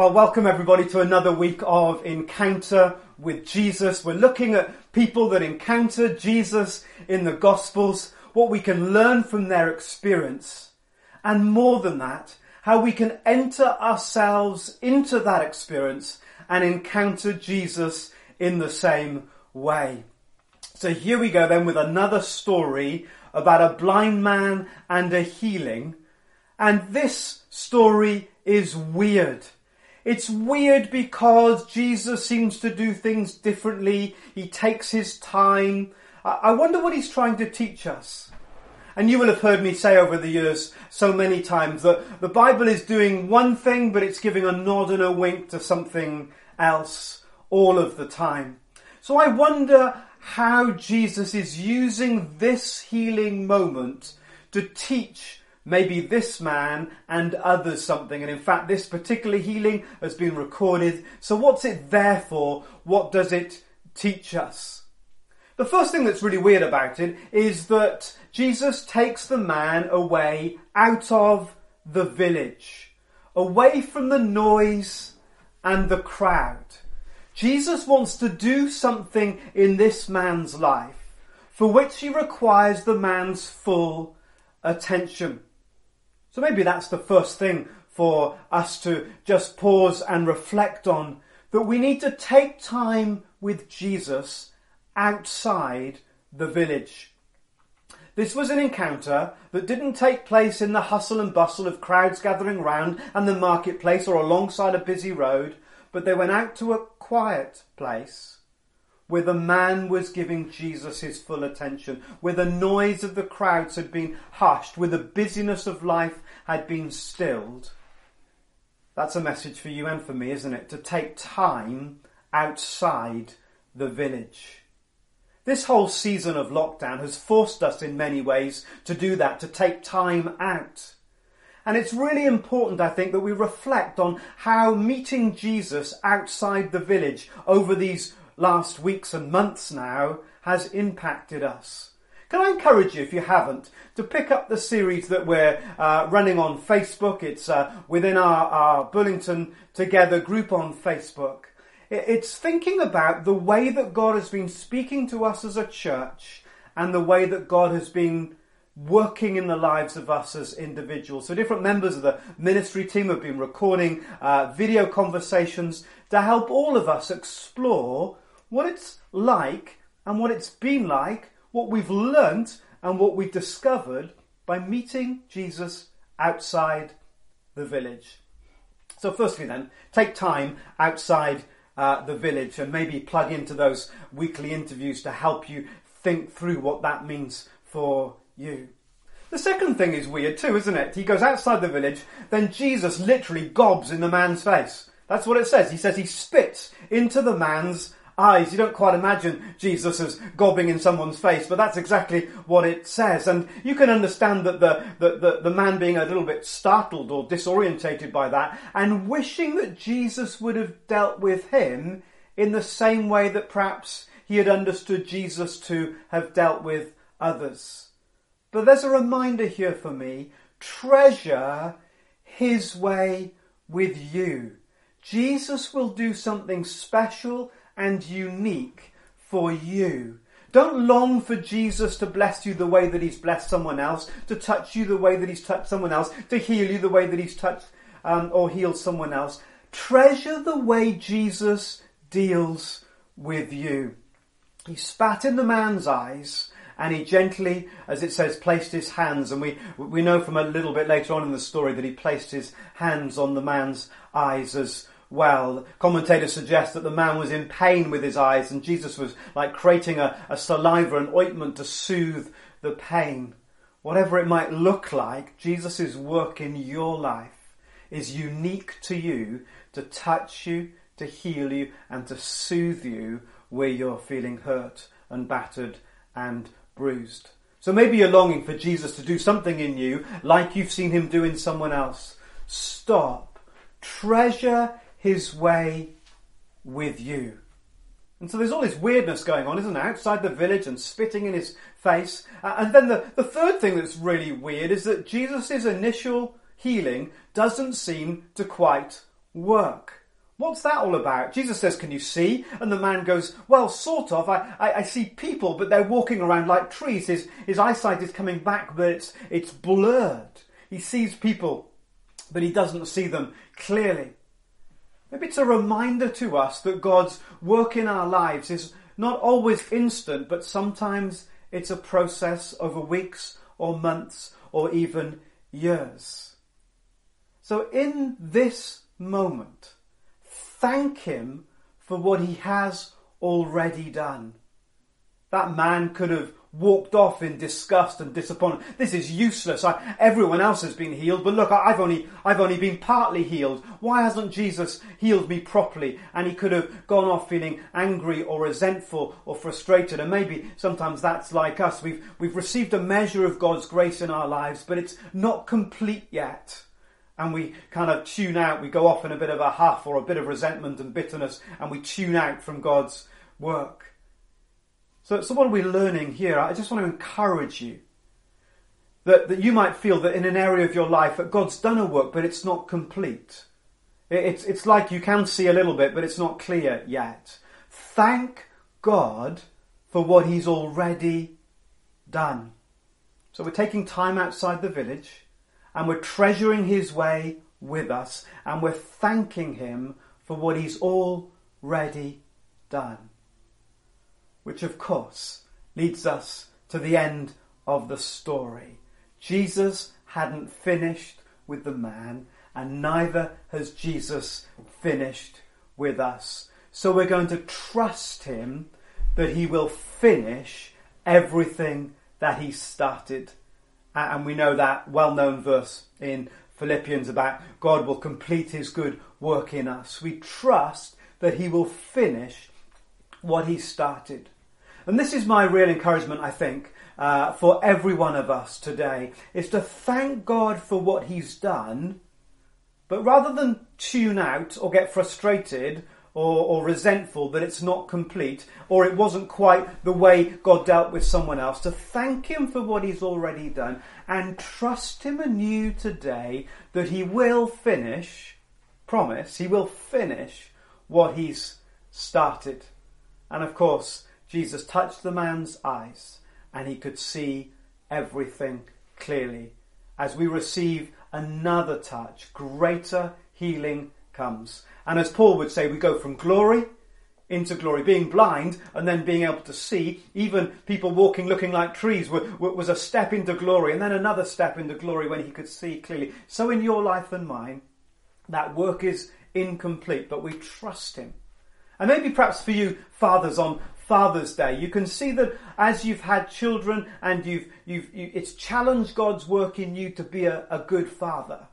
Well, welcome everybody to another week of Encounter with Jesus. We're looking at people that encounter Jesus in the Gospels, what we can learn from their experience, and more than that, how we can enter ourselves into that experience and encounter Jesus in the same way. So here we go then with another story about a blind man and a healing. And this story is weird. It's weird because Jesus seems to do things differently. He takes his time. I wonder what he's trying to teach us. And you will have heard me say over the years so many times that the Bible is doing one thing, but it's giving a nod and a wink to something else all of the time. So I wonder how Jesus is using this healing moment to teach maybe this man and others something. And in fact, this particular healing has been recorded. So what's it there for? What does it teach us? The first thing that's really weird about it is that Jesus takes the man away out of the village, away from the noise and the crowd. Jesus wants to do something in this man's life for which he requires the man's full attention. So maybe that's the first thing for us to just pause and reflect on that we need to take time with Jesus outside the village. This was an encounter that didn't take place in the hustle and bustle of crowds gathering round and the marketplace or alongside a busy road, but they went out to a quiet place where the man was giving Jesus his full attention, where the noise of the crowds had been hushed, where the busyness of life had been stilled. That's a message for you and for me, isn't it? To take time outside the village. This whole season of lockdown has forced us in many ways to do that, to take time out. And it's really important, I think, that we reflect on how meeting Jesus outside the village over these last weeks and months now has impacted us. Can I encourage you, if you haven't, to pick up the series that we're uh, running on Facebook? It's uh, within our, our Burlington Together group on Facebook. It's thinking about the way that God has been speaking to us as a church and the way that God has been working in the lives of us as individuals. So different members of the ministry team have been recording uh, video conversations to help all of us explore what it's like and what it's been like, what we've learnt and what we've discovered by meeting Jesus outside the village. So, firstly, then, take time outside uh, the village and maybe plug into those weekly interviews to help you think through what that means for you. The second thing is weird too, isn't it? He goes outside the village, then Jesus literally gobs in the man's face. That's what it says. He says he spits into the man's eyes. You don't quite imagine Jesus as gobbing in someone's face, but that's exactly what it says. And you can understand that the, the, the, the, man being a little bit startled or disorientated by that and wishing that Jesus would have dealt with him in the same way that perhaps he had understood Jesus to have dealt with others. But there's a reminder here for me treasure his way with you. Jesus will do something special and unique for you. Don't long for Jesus to bless you the way that he's blessed someone else, to touch you the way that he's touched someone else, to heal you the way that he's touched um, or healed someone else. Treasure the way Jesus deals with you. He spat in the man's eyes and he gently, as it says, placed his hands. And we, we know from a little bit later on in the story that he placed his hands on the man's eyes as well. Commentators suggest that the man was in pain with his eyes and Jesus was like creating a, a saliva and ointment to soothe the pain. Whatever it might look like, Jesus' work in your life is unique to you to touch you, to heal you and to soothe you where you're feeling hurt and battered and bruised. So maybe you're longing for Jesus to do something in you like you've seen him do in someone else. Stop. Treasure his way with you. And so there's all this weirdness going on, isn't there? Outside the village and spitting in his face. Uh, and then the, the third thing that's really weird is that Jesus' initial healing doesn't seem to quite work. What's that all about? Jesus says, Can you see? And the man goes, Well, sort of. I, I, I, see people, but they're walking around like trees. His, his eyesight is coming back, but it's, it's blurred. He sees people, but he doesn't see them clearly. Maybe it's a reminder to us that God's work in our lives is not always instant, but sometimes it's a process over weeks or months or even years. So in this moment, thank Him for what He has already done. That man could have walked off in disgust and disappointment. This is useless. I, everyone else has been healed, but look, I, have only, I've only been partly healed. Why hasn't Jesus healed me properly? And he could have gone off feeling angry or resentful or frustrated. And maybe sometimes that's like us. We've, we've received a measure of God's grace in our lives, but it's not complete yet. And we kind of tune out. We go off in a bit of a huff or a bit of resentment and bitterness, and we tune out from God's work. So, so what are we learning here? I just want to encourage you that, that you might feel that in an area of your life that God's done a work, but it's not complete. It's, it's like you can see a little bit, but it's not clear yet. Thank God for what He's already done. So we're taking time outside the village and we're treasuring His way with us and we're thanking Him for what He's already done which of course leads us to the end of the story. Jesus hadn't finished with the man, and neither has Jesus finished with us. So we're going to trust him that he will finish everything that he started. And we know that well known verse in Philippians about God will complete his good work in us. We trust that he will finish what he started. And this is my real encouragement, I think, uh, for every one of us today, is to thank God for what he's done, but rather than tune out or get frustrated or, or, resentful that it's not complete or it wasn't quite the way God dealt with someone else, to thank Him for what He's already done and trust Him anew today that He will finish, promise, He will finish what He's started. And of course, Jesus touched the man's eyes and he could see everything clearly. As we receive another touch, greater healing comes. And as Paul would say, we go from glory into glory. Being blind and then being able to see, even people walking looking like trees, was a step into glory and then another step into glory when he could see clearly. So in your life and mine, that work is incomplete, but we trust him. And maybe perhaps for you fathers on Father's Day. You can see that as you've had children and you've, you've, you, it's challenged God's work in you to be a, a good father.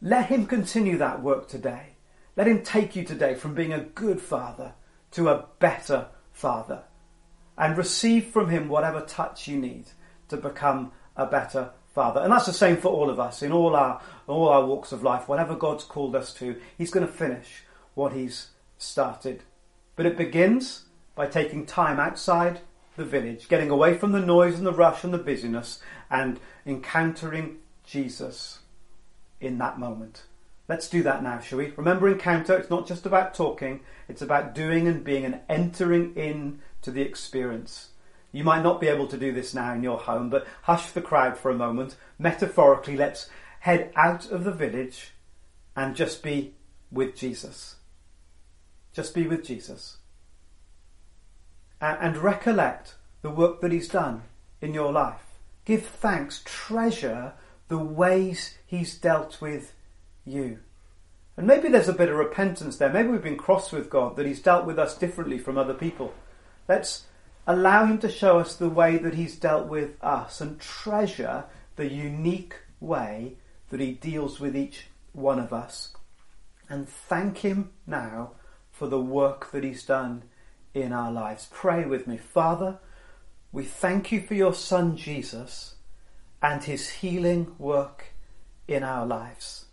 Let Him continue that work today. Let Him take you today from being a good father to a better father and receive from Him whatever touch you need to become a better father. And that's the same for all of us in all our, all our walks of life. Whatever God's called us to, He's going to finish what He's started. But it begins by taking time outside the village, getting away from the noise and the rush and the busyness, and encountering Jesus in that moment. Let's do that now, shall we? Remember, encounter, it's not just about talking, it's about doing and being and entering in to the experience. You might not be able to do this now in your home, but hush the crowd for a moment. Metaphorically, let's head out of the village and just be with Jesus. Just be with Jesus. And recollect the work that He's done in your life. Give thanks, treasure the ways He's dealt with you. And maybe there's a bit of repentance there. Maybe we've been cross with God that He's dealt with us differently from other people. Let's allow Him to show us the way that He's dealt with us and treasure the unique way that He deals with each one of us. and thank Him now for the work that He's done in our lives. Pray with me. Father, we thank you for your Son Jesus and His healing work in our lives.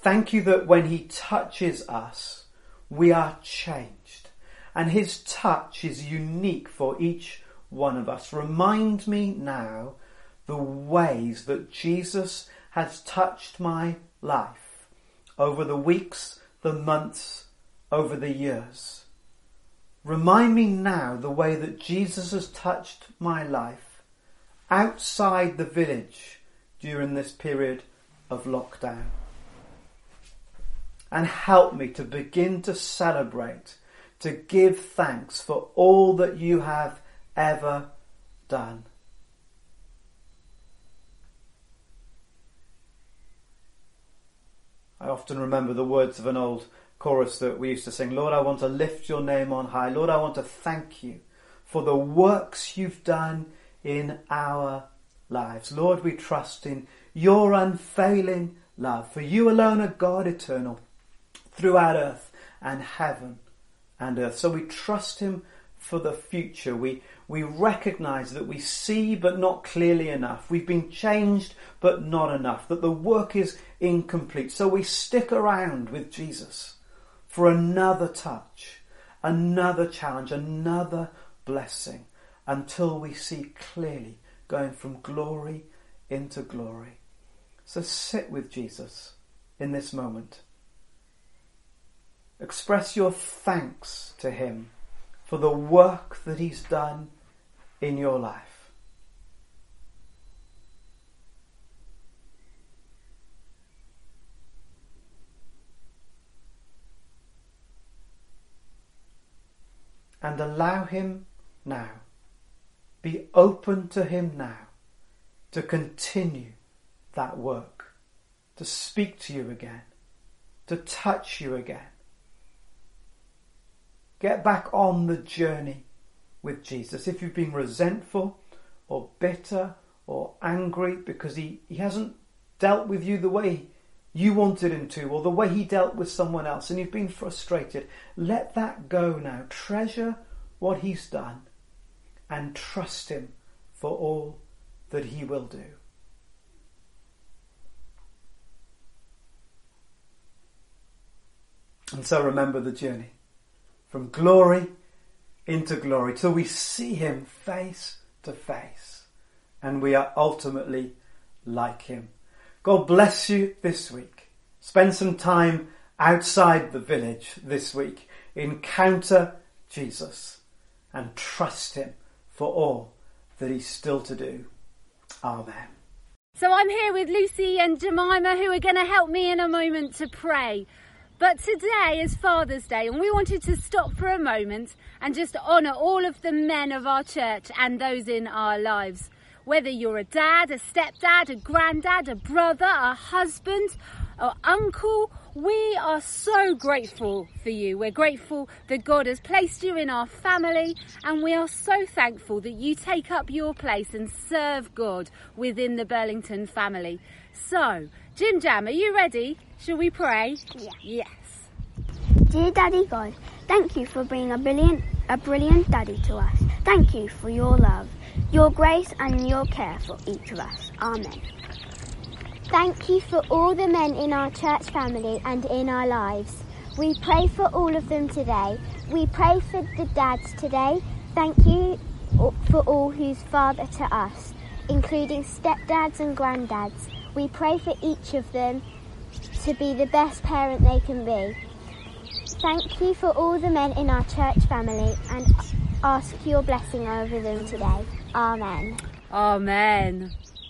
Thank you that when He touches us, we are changed. And His touch is unique for each one of us. Remind me now the ways that Jesus has touched my life over the weeks, the months, over the years. Remind me now the way that Jesus has touched my life outside the village during this period of lockdown. And help me to begin to celebrate, to give thanks for all that you have ever done. I often remember the words of an old chorus that we used to sing Lord, I want to lift your name on high. Lord, I want to thank you for the works you've done in our lives. Lord, we trust in your unfailing love, for you alone are God eternal throughout earth and heaven and earth. So we trust him for the future. We, we recognize that we see but not clearly enough. We've been changed but not enough, that the work is incomplete. So we stick around with Jesus for another touch, another challenge, another blessing until we see clearly going from glory into glory. So sit with Jesus in this moment. Express your thanks to Him for the work that He's done in your life. And allow Him now, be open to Him now to continue that work, to speak to you again, to touch you again Get back on the journey with Jesus. If you've been resentful or bitter or angry because he, he hasn't dealt with you the way you wanted him to or the way he dealt with someone else and you've been frustrated, let that go now. Treasure what he's done and trust him for all that he will do. And so remember the journey from glory into glory till we see him face to face and we are ultimately like him. God bless you this week. Spend some time outside the village this week. Encounter Jesus and trust him for all that he's still to do. Amen. So I'm here with Lucy and Jemima who are going to help me in a moment to pray. But today is Father's Day, and we wanted to stop for a moment and just honour all of the men of our church and those in our lives. Whether you're a dad, a stepdad, a granddad, a brother, a husband, or uncle, we are so grateful for you. We're grateful that God has placed you in our family, and we are so thankful that you take up your place and serve God within the Burlington family. So, Jim Jam, are you ready? Shall we pray? Yeah. Yes. Dear Daddy God, thank you for being a brilliant, a brilliant daddy to us. Thank you for your love, your grace, and your care for each of us. Amen. Thank you for all the men in our church family and in our lives. We pray for all of them today. We pray for the dads today. Thank you for all who's father to us, including stepdads and granddads. We pray for each of them to be the best parent they can be. Thank you for all the men in our church family and ask your blessing over them today. Amen. Amen.